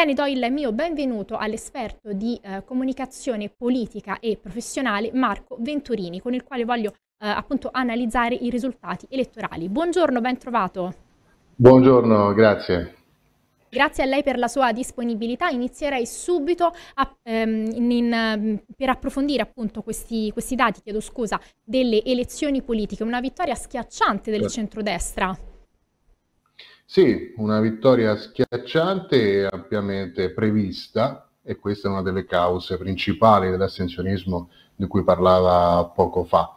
Bene, do il mio benvenuto all'esperto di eh, comunicazione politica e professionale Marco Venturini, con il quale voglio eh, appunto analizzare i risultati elettorali. Buongiorno, ben trovato. Buongiorno, grazie. Grazie a lei per la sua disponibilità. Inizierei subito a, ehm, in, in, per approfondire appunto questi, questi dati, chiedo scusa, delle elezioni politiche. Una vittoria schiacciante del certo. centrodestra. Sì, una vittoria schiacciante e ampiamente prevista e questa è una delle cause principali dell'astensionismo di cui parlava poco fa.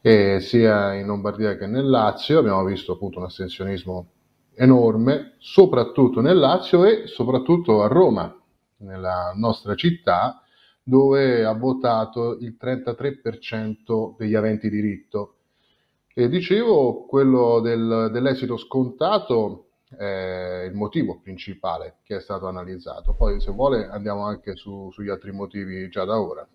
E sia in Lombardia che nel Lazio abbiamo visto appunto un astensionismo enorme, soprattutto nel Lazio e soprattutto a Roma, nella nostra città, dove ha votato il 33% degli aventi diritto. E dicevo, quello del, dell'esito scontato è il motivo principale che è stato analizzato. Poi, se vuole, andiamo anche su, sugli altri motivi già da ora.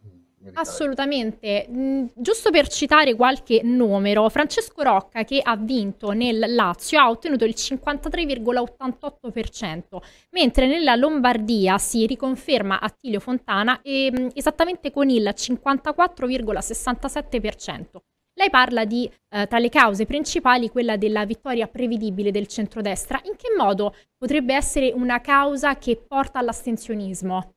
Assolutamente. Mm, giusto per citare qualche numero, Francesco Rocca che ha vinto nel Lazio ha ottenuto il 53,88%, mentre nella Lombardia si riconferma Attilio Fontana e, mm, esattamente con il 54,67%. Lei parla di, eh, tra le cause principali, quella della vittoria prevedibile del centrodestra. In che modo potrebbe essere una causa che porta all'astensionismo?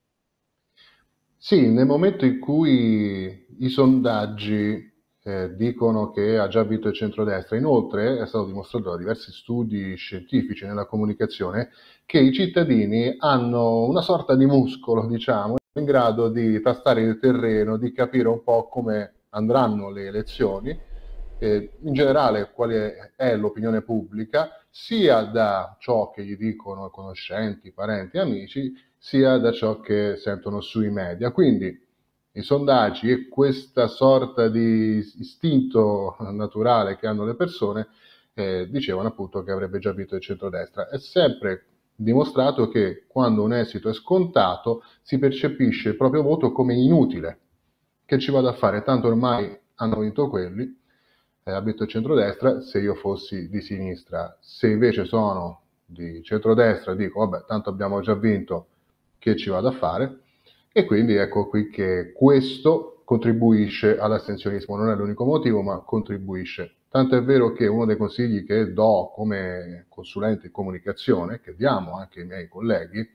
Sì, nel momento in cui i sondaggi eh, dicono che ha già vinto il centrodestra, inoltre è stato dimostrato da diversi studi scientifici nella comunicazione che i cittadini hanno una sorta di muscolo, diciamo, in grado di tastare il terreno, di capire un po' come andranno le elezioni, eh, in generale quale è l'opinione pubblica, sia da ciò che gli dicono conoscenti, parenti, amici, sia da ciò che sentono sui media. Quindi i sondaggi e questa sorta di istinto naturale che hanno le persone eh, dicevano appunto che avrebbe già vinto il centrodestra. È sempre dimostrato che quando un esito è scontato si percepisce il proprio voto come inutile. Che ci vado a fare? Tanto ormai hanno vinto quelli, eh, il centrodestra, se io fossi di sinistra. Se invece sono di centrodestra dico vabbè tanto abbiamo già vinto che ci vado a fare e quindi ecco qui che questo contribuisce all'astensionismo, non è l'unico motivo ma contribuisce. Tanto è vero che uno dei consigli che do come consulente in comunicazione, che diamo anche ai miei colleghi,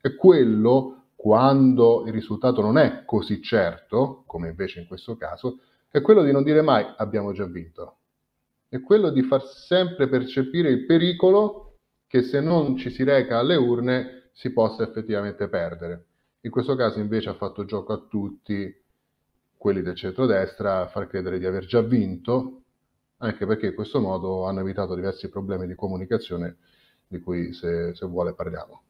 è quello quando il risultato non è così certo, come invece in questo caso, è quello di non dire mai abbiamo già vinto. È quello di far sempre percepire il pericolo che se non ci si reca alle urne si possa effettivamente perdere. In questo caso invece ha fatto gioco a tutti quelli del centrodestra a far credere di aver già vinto, anche perché in questo modo hanno evitato diversi problemi di comunicazione di cui se, se vuole parliamo.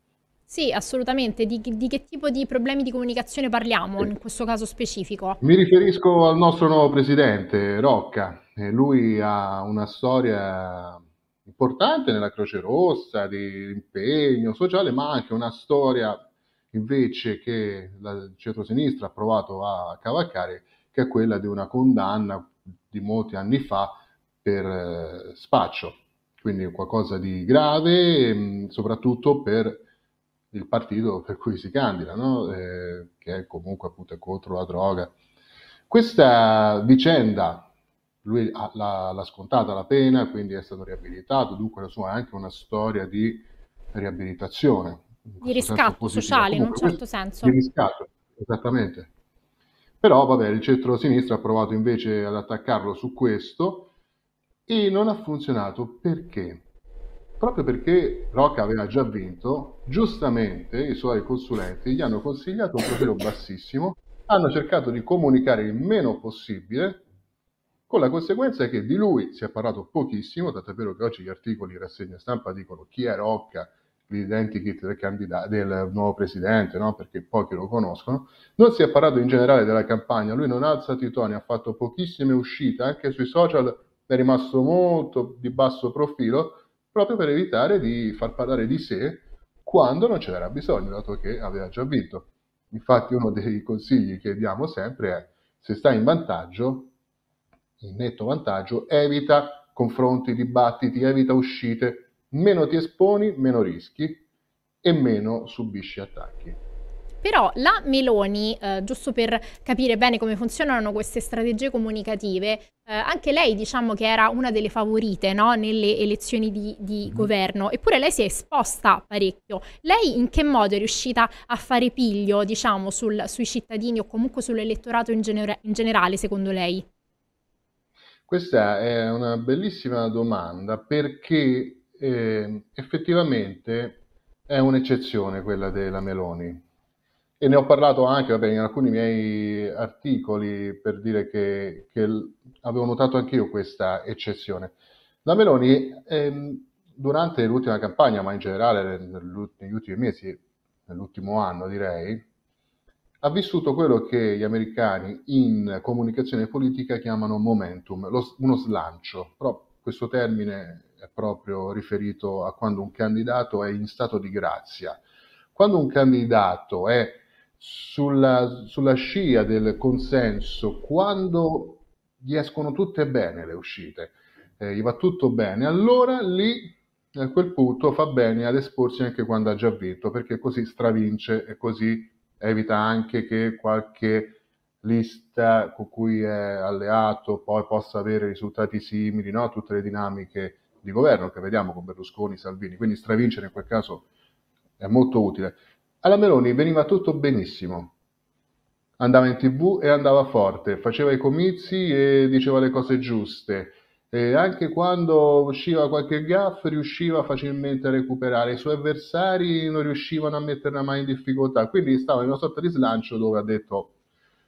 Sì, assolutamente. Di, di, che tipo di problemi di comunicazione parliamo in questo caso specifico? Mi riferisco al nostro nuovo presidente, Rocca. lui ha una storia importante nella Croce Rossa, di impegno sociale, ma anche una storia invece che il centro-sinistra ha provato a cavalcare, che è quella di una condanna di molti anni fa per eh, spaccio, quindi qualcosa di grave, mh, soprattutto per il partito per cui si candida, no? eh, che è comunque appunto contro la droga. Questa vicenda lui ha, l'ha, l'ha, scontata la pena, quindi è stato riabilitato, dunque la sua è anche una storia di riabilitazione. Di riscatto sociale, Comunque, in un certo senso. Di riscatto, esattamente. Però, vabbè, il centro-sinistra ha provato invece ad attaccarlo su questo e non ha funzionato. Perché? Proprio perché Rocca aveva già vinto, giustamente i suoi consulenti gli hanno consigliato un profilo bassissimo, hanno cercato di comunicare il meno possibile con la conseguenza che di lui si è parlato pochissimo, tanto è vero che oggi gli articoli in rassegna stampa dicono chi è Rocca, l'identikit del, candida- del nuovo presidente, no? perché pochi lo conoscono. Non si è parlato in generale della campagna, lui non ha alzato i toni, ha fatto pochissime uscite, anche sui social è rimasto molto di basso profilo, proprio per evitare di far parlare di sé quando non ce n'era bisogno, dato che aveva già vinto. Infatti uno dei consigli che diamo sempre è se stai in vantaggio in netto vantaggio, evita confronti, dibattiti, evita uscite, meno ti esponi, meno rischi e meno subisci attacchi. Però la Meloni, eh, giusto per capire bene come funzionano queste strategie comunicative, eh, anche lei diciamo che era una delle favorite no? nelle elezioni di, di mm. governo, eppure lei si è esposta parecchio. Lei in che modo è riuscita a fare piglio diciamo, sul, sui cittadini o comunque sull'elettorato in, genera- in generale, secondo lei? Questa è una bellissima domanda perché eh, effettivamente è un'eccezione quella della Meloni e ne ho parlato anche vabbè, in alcuni miei articoli per dire che, che avevo notato anch'io questa eccezione. La Meloni ehm, durante l'ultima campagna, ma in generale negli ultimi mesi, nell'ultimo anno direi, ha vissuto quello che gli americani in comunicazione politica chiamano momentum, lo, uno slancio, però questo termine è proprio riferito a quando un candidato è in stato di grazia. Quando un candidato è sulla, sulla scia del consenso, quando gli escono tutte bene le uscite, eh, gli va tutto bene, allora lì a quel punto fa bene ad esporsi anche quando ha già vinto, perché così stravince e così evita anche che qualche lista con cui è alleato poi possa avere risultati simili, no? tutte le dinamiche di governo che vediamo con Berlusconi, Salvini, quindi stravincere in quel caso è molto utile. Alla Meloni veniva tutto benissimo. Andava in tv e andava forte, faceva i comizi e diceva le cose giuste. E anche quando usciva qualche gaff riusciva facilmente a recuperare. I suoi avversari non riuscivano a metterla mai in difficoltà. Quindi stava in una sorta di slancio dove ha detto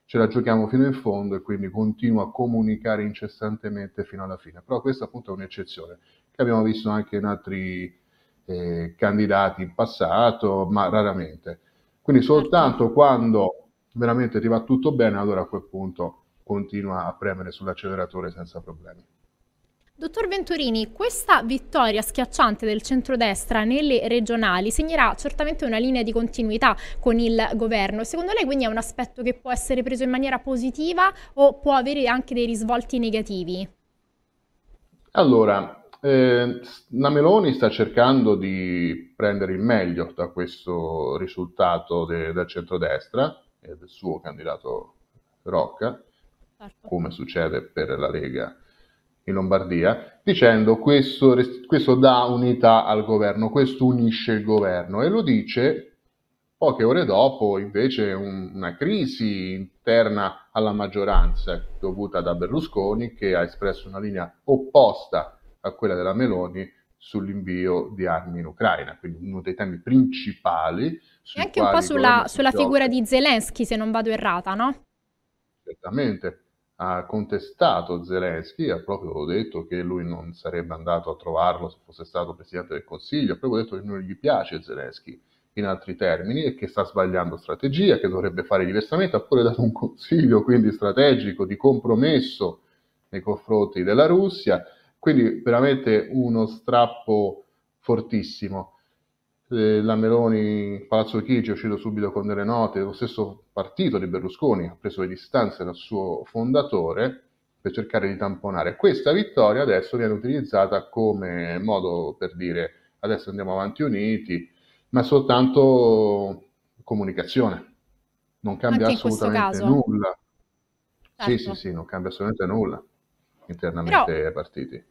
ce la giochiamo fino in fondo e quindi continua a comunicare incessantemente fino alla fine. Però questa appunto è un'eccezione che abbiamo visto anche in altri eh, candidati in passato, ma raramente. Quindi soltanto certo. quando veramente ti va tutto bene, allora a quel punto continua a premere sull'acceleratore senza problemi. Dottor Venturini, questa vittoria schiacciante del centrodestra nelle regionali segnerà certamente una linea di continuità con il governo. Secondo lei quindi è un aspetto che può essere preso in maniera positiva o può avere anche dei risvolti negativi? Allora, eh, la Meloni sta cercando di prendere il meglio da questo risultato de- del centrodestra e del suo candidato Rocca, certo. come succede per la Lega in Lombardia, dicendo questo, questo dà unità al governo, questo unisce il governo e lo dice poche ore dopo invece un, una crisi interna alla maggioranza dovuta da Berlusconi che ha espresso una linea opposta a quella della Meloni sull'invio di armi in Ucraina, quindi uno dei temi principali. E anche un po' sulla, sulla figura di Zelensky, se non vado errata, no? Certamente, ha contestato Zelensky, ha proprio detto che lui non sarebbe andato a trovarlo se fosse stato Presidente del Consiglio, ha proprio detto che non gli piace Zelensky in altri termini e che sta sbagliando strategia, che dovrebbe fare diversamente, ha pure dato un consiglio quindi strategico di compromesso nei confronti della Russia quindi veramente uno strappo fortissimo. Eh, la Meloni, Palazzo Chigi è uscito subito con delle note, lo stesso partito di Berlusconi ha preso le distanze dal suo fondatore per cercare di tamponare. Questa vittoria adesso viene utilizzata come modo per dire adesso andiamo avanti uniti, ma soltanto comunicazione. Non cambia Anche assolutamente nulla. Certo. Sì, sì, sì, non cambia assolutamente nulla internamente Però... ai partiti.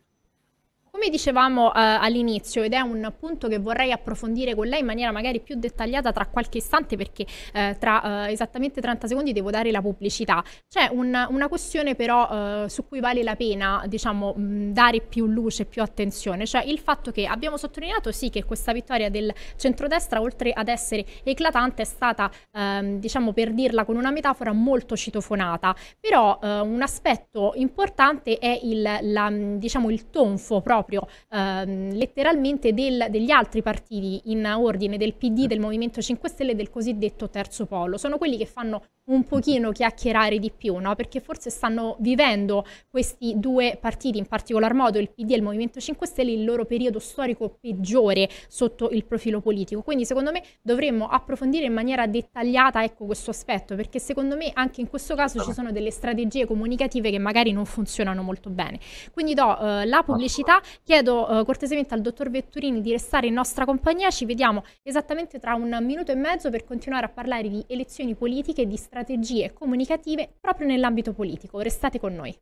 Come dicevamo eh, all'inizio, ed è un punto che vorrei approfondire con lei in maniera magari più dettagliata tra qualche istante, perché eh, tra eh, esattamente 30 secondi devo dare la pubblicità. C'è un, una questione però eh, su cui vale la pena, diciamo, mh, dare più luce, più attenzione, cioè il fatto che abbiamo sottolineato sì che questa vittoria del centrodestra, oltre ad essere eclatante, è stata, ehm, diciamo, per dirla con una metafora, molto citofonata. Però eh, un aspetto importante è il, la, diciamo, il tonfo proprio proprio ehm, letteralmente del, degli altri partiti in ordine del PD, del Movimento 5 Stelle e del cosiddetto terzo polo. Sono quelli che fanno un pochino chiacchierare di più, no? Perché forse stanno vivendo questi due partiti, in particolar modo il PD e il Movimento 5 Stelle, il loro periodo storico peggiore sotto il profilo politico. Quindi secondo me dovremmo approfondire in maniera dettagliata ecco, questo aspetto, perché secondo me anche in questo caso ci sono delle strategie comunicative che magari non funzionano molto bene. Quindi do eh, la pubblicità, chiedo eh, cortesemente al dottor Vetturini di restare in nostra compagnia, ci vediamo esattamente tra un minuto e mezzo per continuare a parlare di elezioni politiche e di strategie comunicative proprio nell'ambito politico. Restate con noi.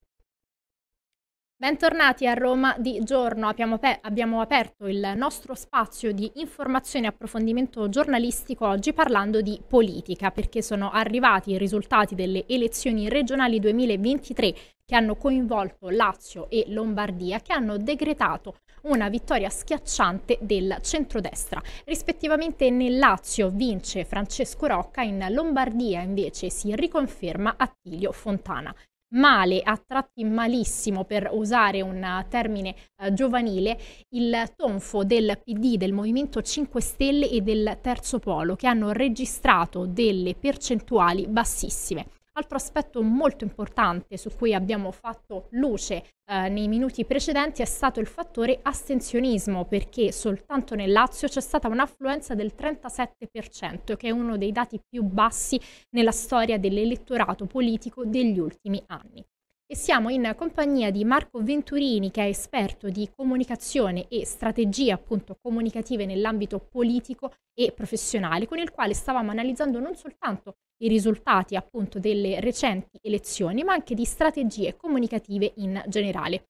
Bentornati a Roma di giorno, abbiamo, abbiamo, aperto il nostro spazio di informazione e approfondimento giornalistico oggi parlando di politica perché sono arrivati i risultati delle elezioni regionali 2023 che hanno coinvolto Lazio e Lombardia che hanno decretato una vittoria schiacciante del centrodestra. Rispettivamente nel Lazio vince Francesco Rocca, in Lombardia invece si riconferma Attilio Fontana male, a tratti malissimo per usare un termine eh, giovanile, il tonfo del PD, del Movimento 5 Stelle e del Terzo Polo che hanno registrato delle percentuali bassissime. Altro aspetto molto importante su cui abbiamo fatto luce eh, nei minuti precedenti è stato il fattore astensionismo, perché soltanto nel Lazio c'è stata un'affluenza del 37%, che è uno dei dati più bassi nella storia dell'elettorato politico degli ultimi anni. E siamo in compagnia di Marco Venturini, che è esperto di comunicazione e strategie appunto comunicative nell'ambito politico e professionale, con il quale stavamo analizzando non soltanto i risultati appunto delle recenti elezioni, ma anche di strategie comunicative in generale.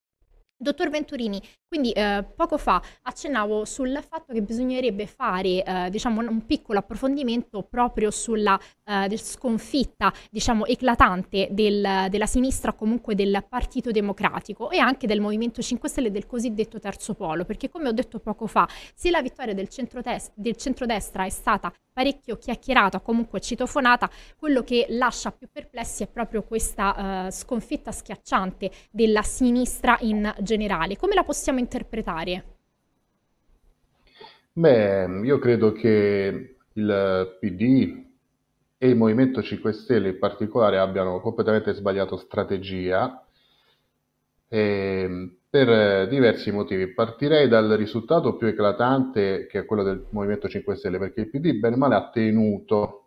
Dottor Venturini, quindi eh, poco fa accennavo sul fatto che bisognerebbe fare eh, diciamo, un piccolo approfondimento proprio sulla eh, sconfitta diciamo, eclatante del, della sinistra comunque del Partito Democratico e anche del Movimento 5 Stelle del cosiddetto terzo polo, perché come ho detto poco fa, se la vittoria del, del centrodestra è stata parecchio chiacchierata, comunque citofonata, quello che lascia più perplessi è proprio questa uh, sconfitta schiacciante della sinistra in generale. Come la possiamo interpretare? Beh, io credo che il PD e il Movimento 5 Stelle in particolare abbiano completamente sbagliato strategia eh, per diversi motivi. Partirei dal risultato più eclatante che è quello del Movimento 5 Stelle, perché il PD bene o male ha tenuto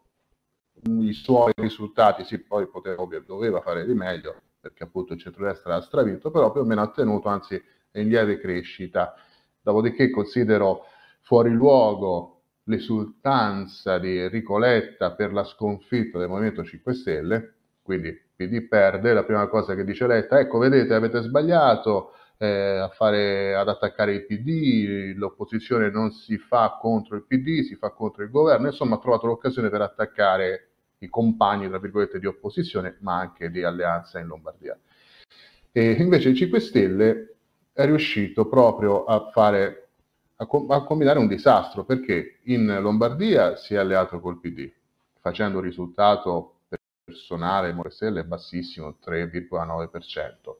i suoi risultati, sì, poi poteva, doveva fare di meglio, perché appunto il centrodestra ha stravinto, però più o meno ha tenuto, anzi è in lieve crescita. Dopodiché considero fuori luogo l'esultanza di Enrico Letta per la sconfitta del Movimento 5 Stelle, quindi PD perde, la prima cosa che dice Letta, ecco vedete avete sbagliato eh, fare, ad attaccare il PD, l'opposizione non si fa contro il PD, si fa contro il governo, insomma ha trovato l'occasione per attaccare i compagni, tra virgolette, di opposizione, ma anche di alleanza in Lombardia. E invece il 5 Stelle è riuscito proprio a fare a, com- a combinare un disastro perché in Lombardia si è alleato col PD facendo un risultato personale Morestelle bassissimo, 3,9%.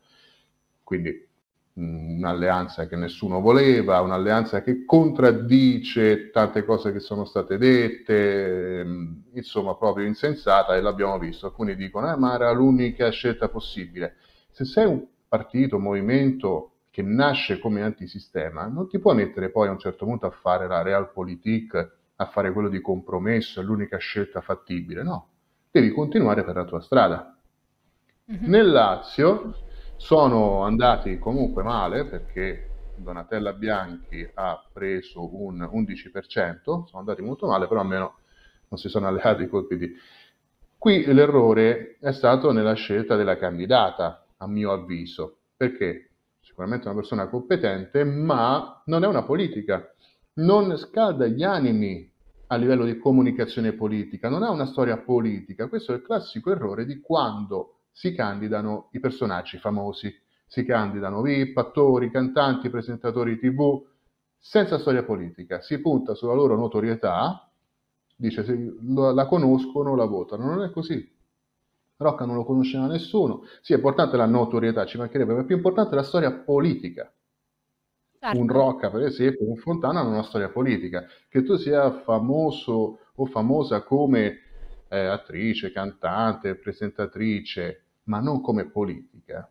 Quindi un'alleanza che nessuno voleva, un'alleanza che contraddice tante cose che sono state dette, insomma proprio insensata e l'abbiamo visto. Alcuni dicono, eh, ma era l'unica scelta possibile. Se sei un partito, un movimento che nasce come antisistema, non ti puoi mettere poi a un certo punto a fare la realpolitik, a fare quello di compromesso, è l'unica scelta fattibile, no devi continuare per la tua strada. Mm-hmm. Nel Lazio sono andati comunque male perché Donatella Bianchi ha preso un 11%, sono andati molto male, però almeno non si sono alleati col PD. Qui l'errore è stato nella scelta della candidata, a mio avviso, perché sicuramente una persona competente, ma non è una politica, non scalda gli animi a livello di comunicazione politica, non ha una storia politica. Questo è il classico errore di quando si candidano i personaggi famosi. Si candidano VIP, attori, cantanti, presentatori TV, senza storia politica. Si punta sulla loro notorietà, dice se la conoscono, la votano. Non è così. Rocca non lo conosceva nessuno. Sì, è importante la notorietà, ci mancherebbe, ma è più importante la storia politica. Certo. Un Rocca, per esempio, un Fontana hanno una storia politica. Che tu sia famoso o famosa come eh, attrice, cantante, presentatrice, ma non come politica,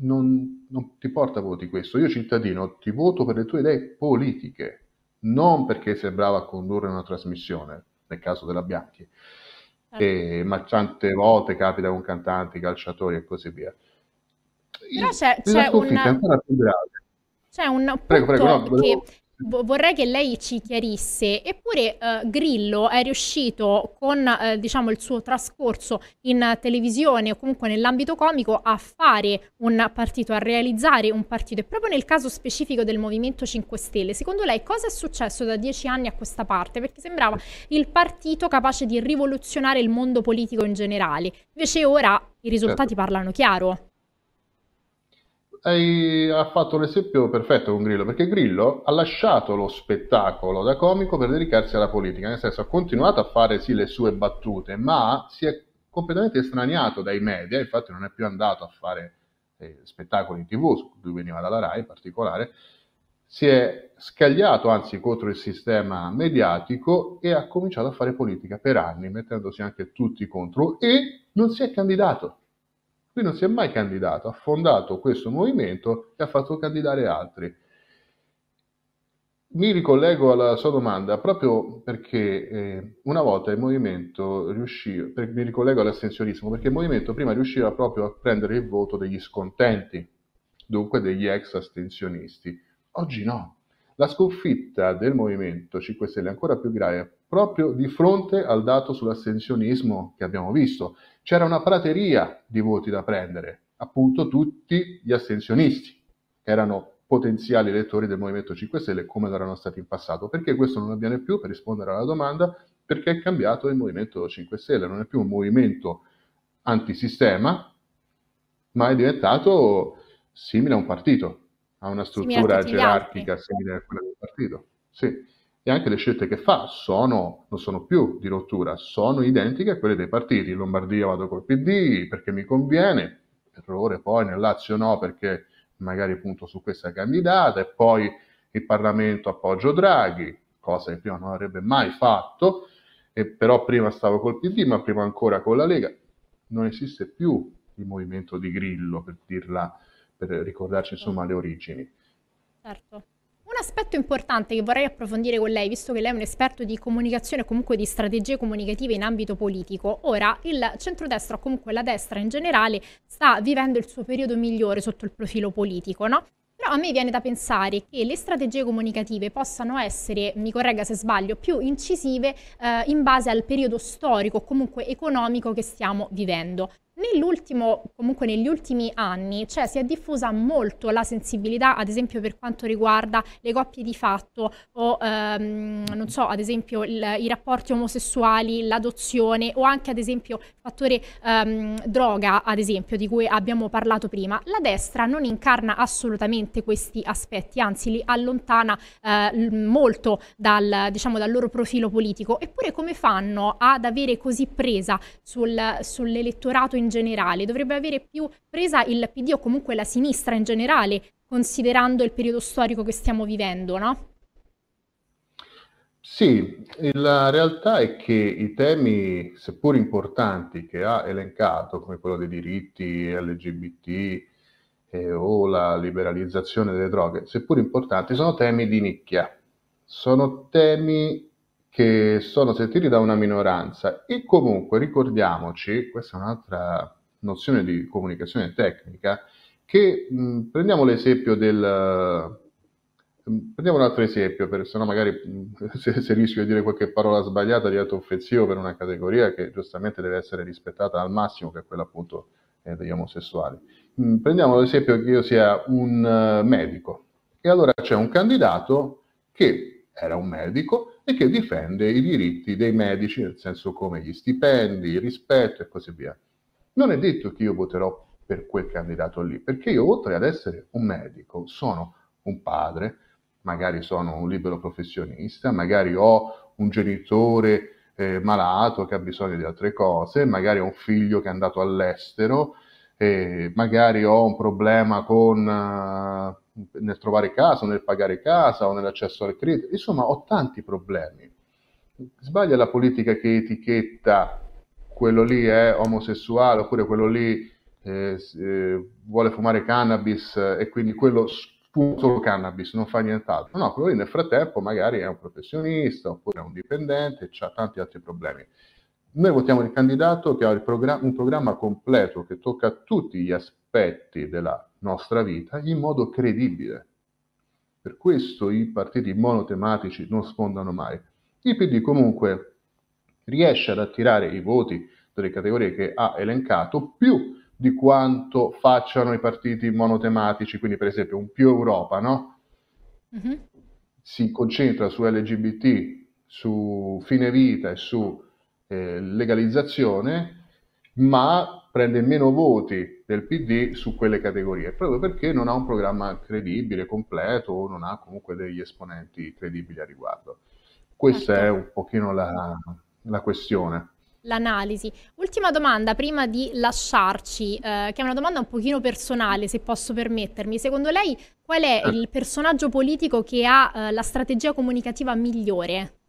non, non ti porta voti questo. Io cittadino ti voto per le tue idee politiche, non perché sei brava a condurre una trasmissione, nel caso della Bianchi, certo. e, ma tante volte capita con cantanti, calciatori e così via. Però c'è, c'è un... C'è un prego, prego, no, volevo... che vorrei che lei ci chiarisse, eppure eh, Grillo è riuscito con eh, diciamo, il suo trascorso in televisione o comunque nell'ambito comico a fare un partito, a realizzare un partito e proprio nel caso specifico del Movimento 5 Stelle, secondo lei cosa è successo da dieci anni a questa parte? Perché sembrava il partito capace di rivoluzionare il mondo politico in generale, invece ora i risultati certo. parlano chiaro hai, ha fatto l'esempio perfetto con Grillo, perché Grillo ha lasciato lo spettacolo da comico per dedicarsi alla politica, nel senso ha continuato a fare sì le sue battute, ma si è completamente estraniato dai media, infatti non è più andato a fare eh, spettacoli in tv, lui veniva dalla RAI in particolare, si è scagliato anzi contro il sistema mediatico e ha cominciato a fare politica per anni, mettendosi anche tutti contro e non si è candidato. Lui non si è mai candidato, ha fondato questo movimento e ha fatto candidare altri. Mi ricollego alla sua domanda proprio perché eh, una volta il movimento riusciva, per, mi ricollego all'astensionismo, perché il movimento prima riusciva proprio a prendere il voto degli scontenti, dunque degli ex astensionisti. Oggi no. La sconfitta del Movimento 5 Stelle è ancora più grave proprio di fronte al dato sull'astensionismo che abbiamo visto c'era una prateria di voti da prendere, appunto tutti gli astensionisti, che erano potenziali elettori del Movimento 5 Stelle come lo erano stati in passato. Perché questo non avviene più? Per rispondere alla domanda, perché è cambiato il Movimento 5 Stelle, non è più un movimento antisistema, ma è diventato simile a un partito, ha una struttura gerarchica simile a quella del partito. Sì e anche le scelte che fa sono, non sono più di rottura, sono identiche a quelle dei partiti. In Lombardia vado col PD perché mi conviene, errore poi nel Lazio no perché magari punto su questa candidata e poi il Parlamento appoggio Draghi, cosa che prima non avrebbe mai fatto, e però prima stavo col PD ma prima ancora con la Lega. Non esiste più il movimento di Grillo per dirla, per ricordarci insomma le origini. Certo. Aspetto importante che vorrei approfondire con lei, visto che lei è un esperto di comunicazione e comunque di strategie comunicative in ambito politico, ora il centrodestra o comunque la destra in generale sta vivendo il suo periodo migliore sotto il profilo politico, no? Però a me viene da pensare che le strategie comunicative possano essere, mi corregga se sbaglio, più incisive eh, in base al periodo storico o comunque economico che stiamo vivendo. Nell'ultimo, comunque negli ultimi anni, cioè, si è diffusa molto la sensibilità, ad esempio per quanto riguarda le coppie di fatto o, ehm, non so, ad esempio il, i rapporti omosessuali, l'adozione o anche ad esempio il fattore ehm, droga, ad esempio, di cui abbiamo parlato prima. La destra non incarna assolutamente questi aspetti, anzi li allontana eh, molto dal, diciamo, dal loro profilo politico. Eppure come fanno ad avere così presa sul, sull'elettorato in generale, dovrebbe avere più presa il PD o comunque la sinistra in generale, considerando il periodo storico che stiamo vivendo, no? Sì, la realtà è che i temi, seppur importanti, che ha elencato, come quello dei diritti LGBT eh, o la liberalizzazione delle droghe, seppur importanti, sono temi di nicchia, sono temi che sono sentiti da una minoranza e comunque ricordiamoci, questa è un'altra nozione di comunicazione tecnica, che mh, prendiamo l'esempio del... Mh, prendiamo un altro esempio, per, se no magari mh, se, se, rischio di dire qualche parola sbagliata diventa offensivo per una categoria che giustamente deve essere rispettata al massimo, che è quella appunto eh, degli omosessuali. prendiamo l'esempio che io sia un uh, medico e allora c'è un candidato che era un medico e che difende i diritti dei medici, nel senso come gli stipendi, il rispetto e così via. Non è detto che io voterò per quel candidato lì, perché io oltre ad essere un medico sono un padre, magari sono un libero professionista, magari ho un genitore eh, malato che ha bisogno di altre cose, magari ho un figlio che è andato all'estero, eh, magari ho un problema con... Uh, nel trovare casa, nel pagare casa o nell'accesso al credito. Insomma, ho tanti problemi. sbaglia la politica che etichetta quello lì è omosessuale oppure quello lì eh, eh, vuole fumare cannabis e quindi quello fuma solo cannabis, non fa nient'altro. No, quello lì nel frattempo magari è un professionista oppure è un dipendente, ha tanti altri problemi. Noi votiamo il candidato che ha il programma, un programma completo che tocca tutti gli aspetti della nostra vita in modo credibile. Per questo i partiti monotematici non sfondano mai. Il PD comunque riesce ad attirare i voti delle categorie che ha elencato più di quanto facciano i partiti monotematici, quindi per esempio un più Europa, no? Mm-hmm. Si concentra su LGBT, su fine vita e su eh, legalizzazione, ma prende meno voti del PD su quelle categorie, proprio perché non ha un programma credibile, completo, o non ha comunque degli esponenti credibili a riguardo. Questa certo. è un pochino la, la questione l'analisi. Ultima domanda prima di lasciarci, eh, che è una domanda un pochino personale, se posso permettermi. Secondo lei qual è il personaggio politico che ha eh, la strategia comunicativa migliore?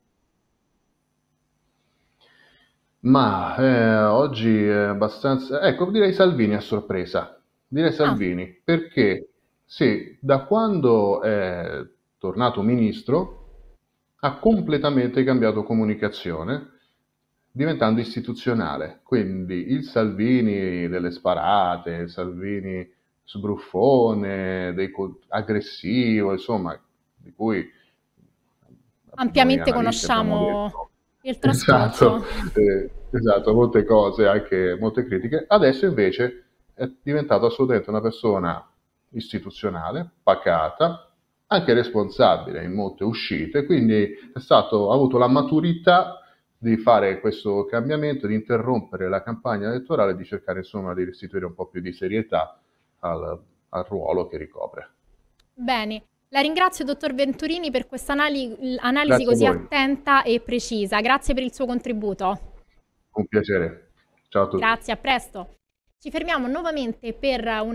Ma eh, oggi è abbastanza... Ecco, direi Salvini a sorpresa. Direi ah. Salvini, perché sì, da quando è tornato ministro ha completamente cambiato comunicazione diventando istituzionale. Quindi il Salvini delle sparate, il Salvini sbruffone, dei, aggressivo, insomma, di cui ampiamente conosciamo il trasporto. Esatto, eh, esatto, molte cose, anche molte critiche. Adesso invece è diventato assolutamente una persona istituzionale, pacata, anche responsabile in molte uscite, quindi è stato, ha avuto la maturità di fare questo cambiamento, di interrompere la campagna elettorale e di cercare insomma di restituire un po' più di serietà al, al ruolo che ricopre. Bene, la ringrazio dottor Venturini per questa anali- analisi così attenta e precisa. Grazie per il suo contributo. Un piacere. Ciao a tutti. Grazie, a presto. Ci fermiamo nuovamente per un